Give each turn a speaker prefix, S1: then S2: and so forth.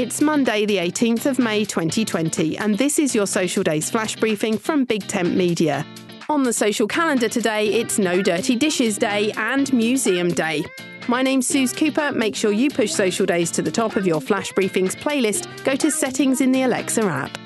S1: It's Monday, the 18th of May 2020, and this is your Social Days flash briefing from Big Tent Media. On the social calendar today, it's No Dirty Dishes Day and Museum Day. My name's Suze Cooper. Make sure you push Social Days to the top of your flash briefings playlist. Go to settings in the Alexa app.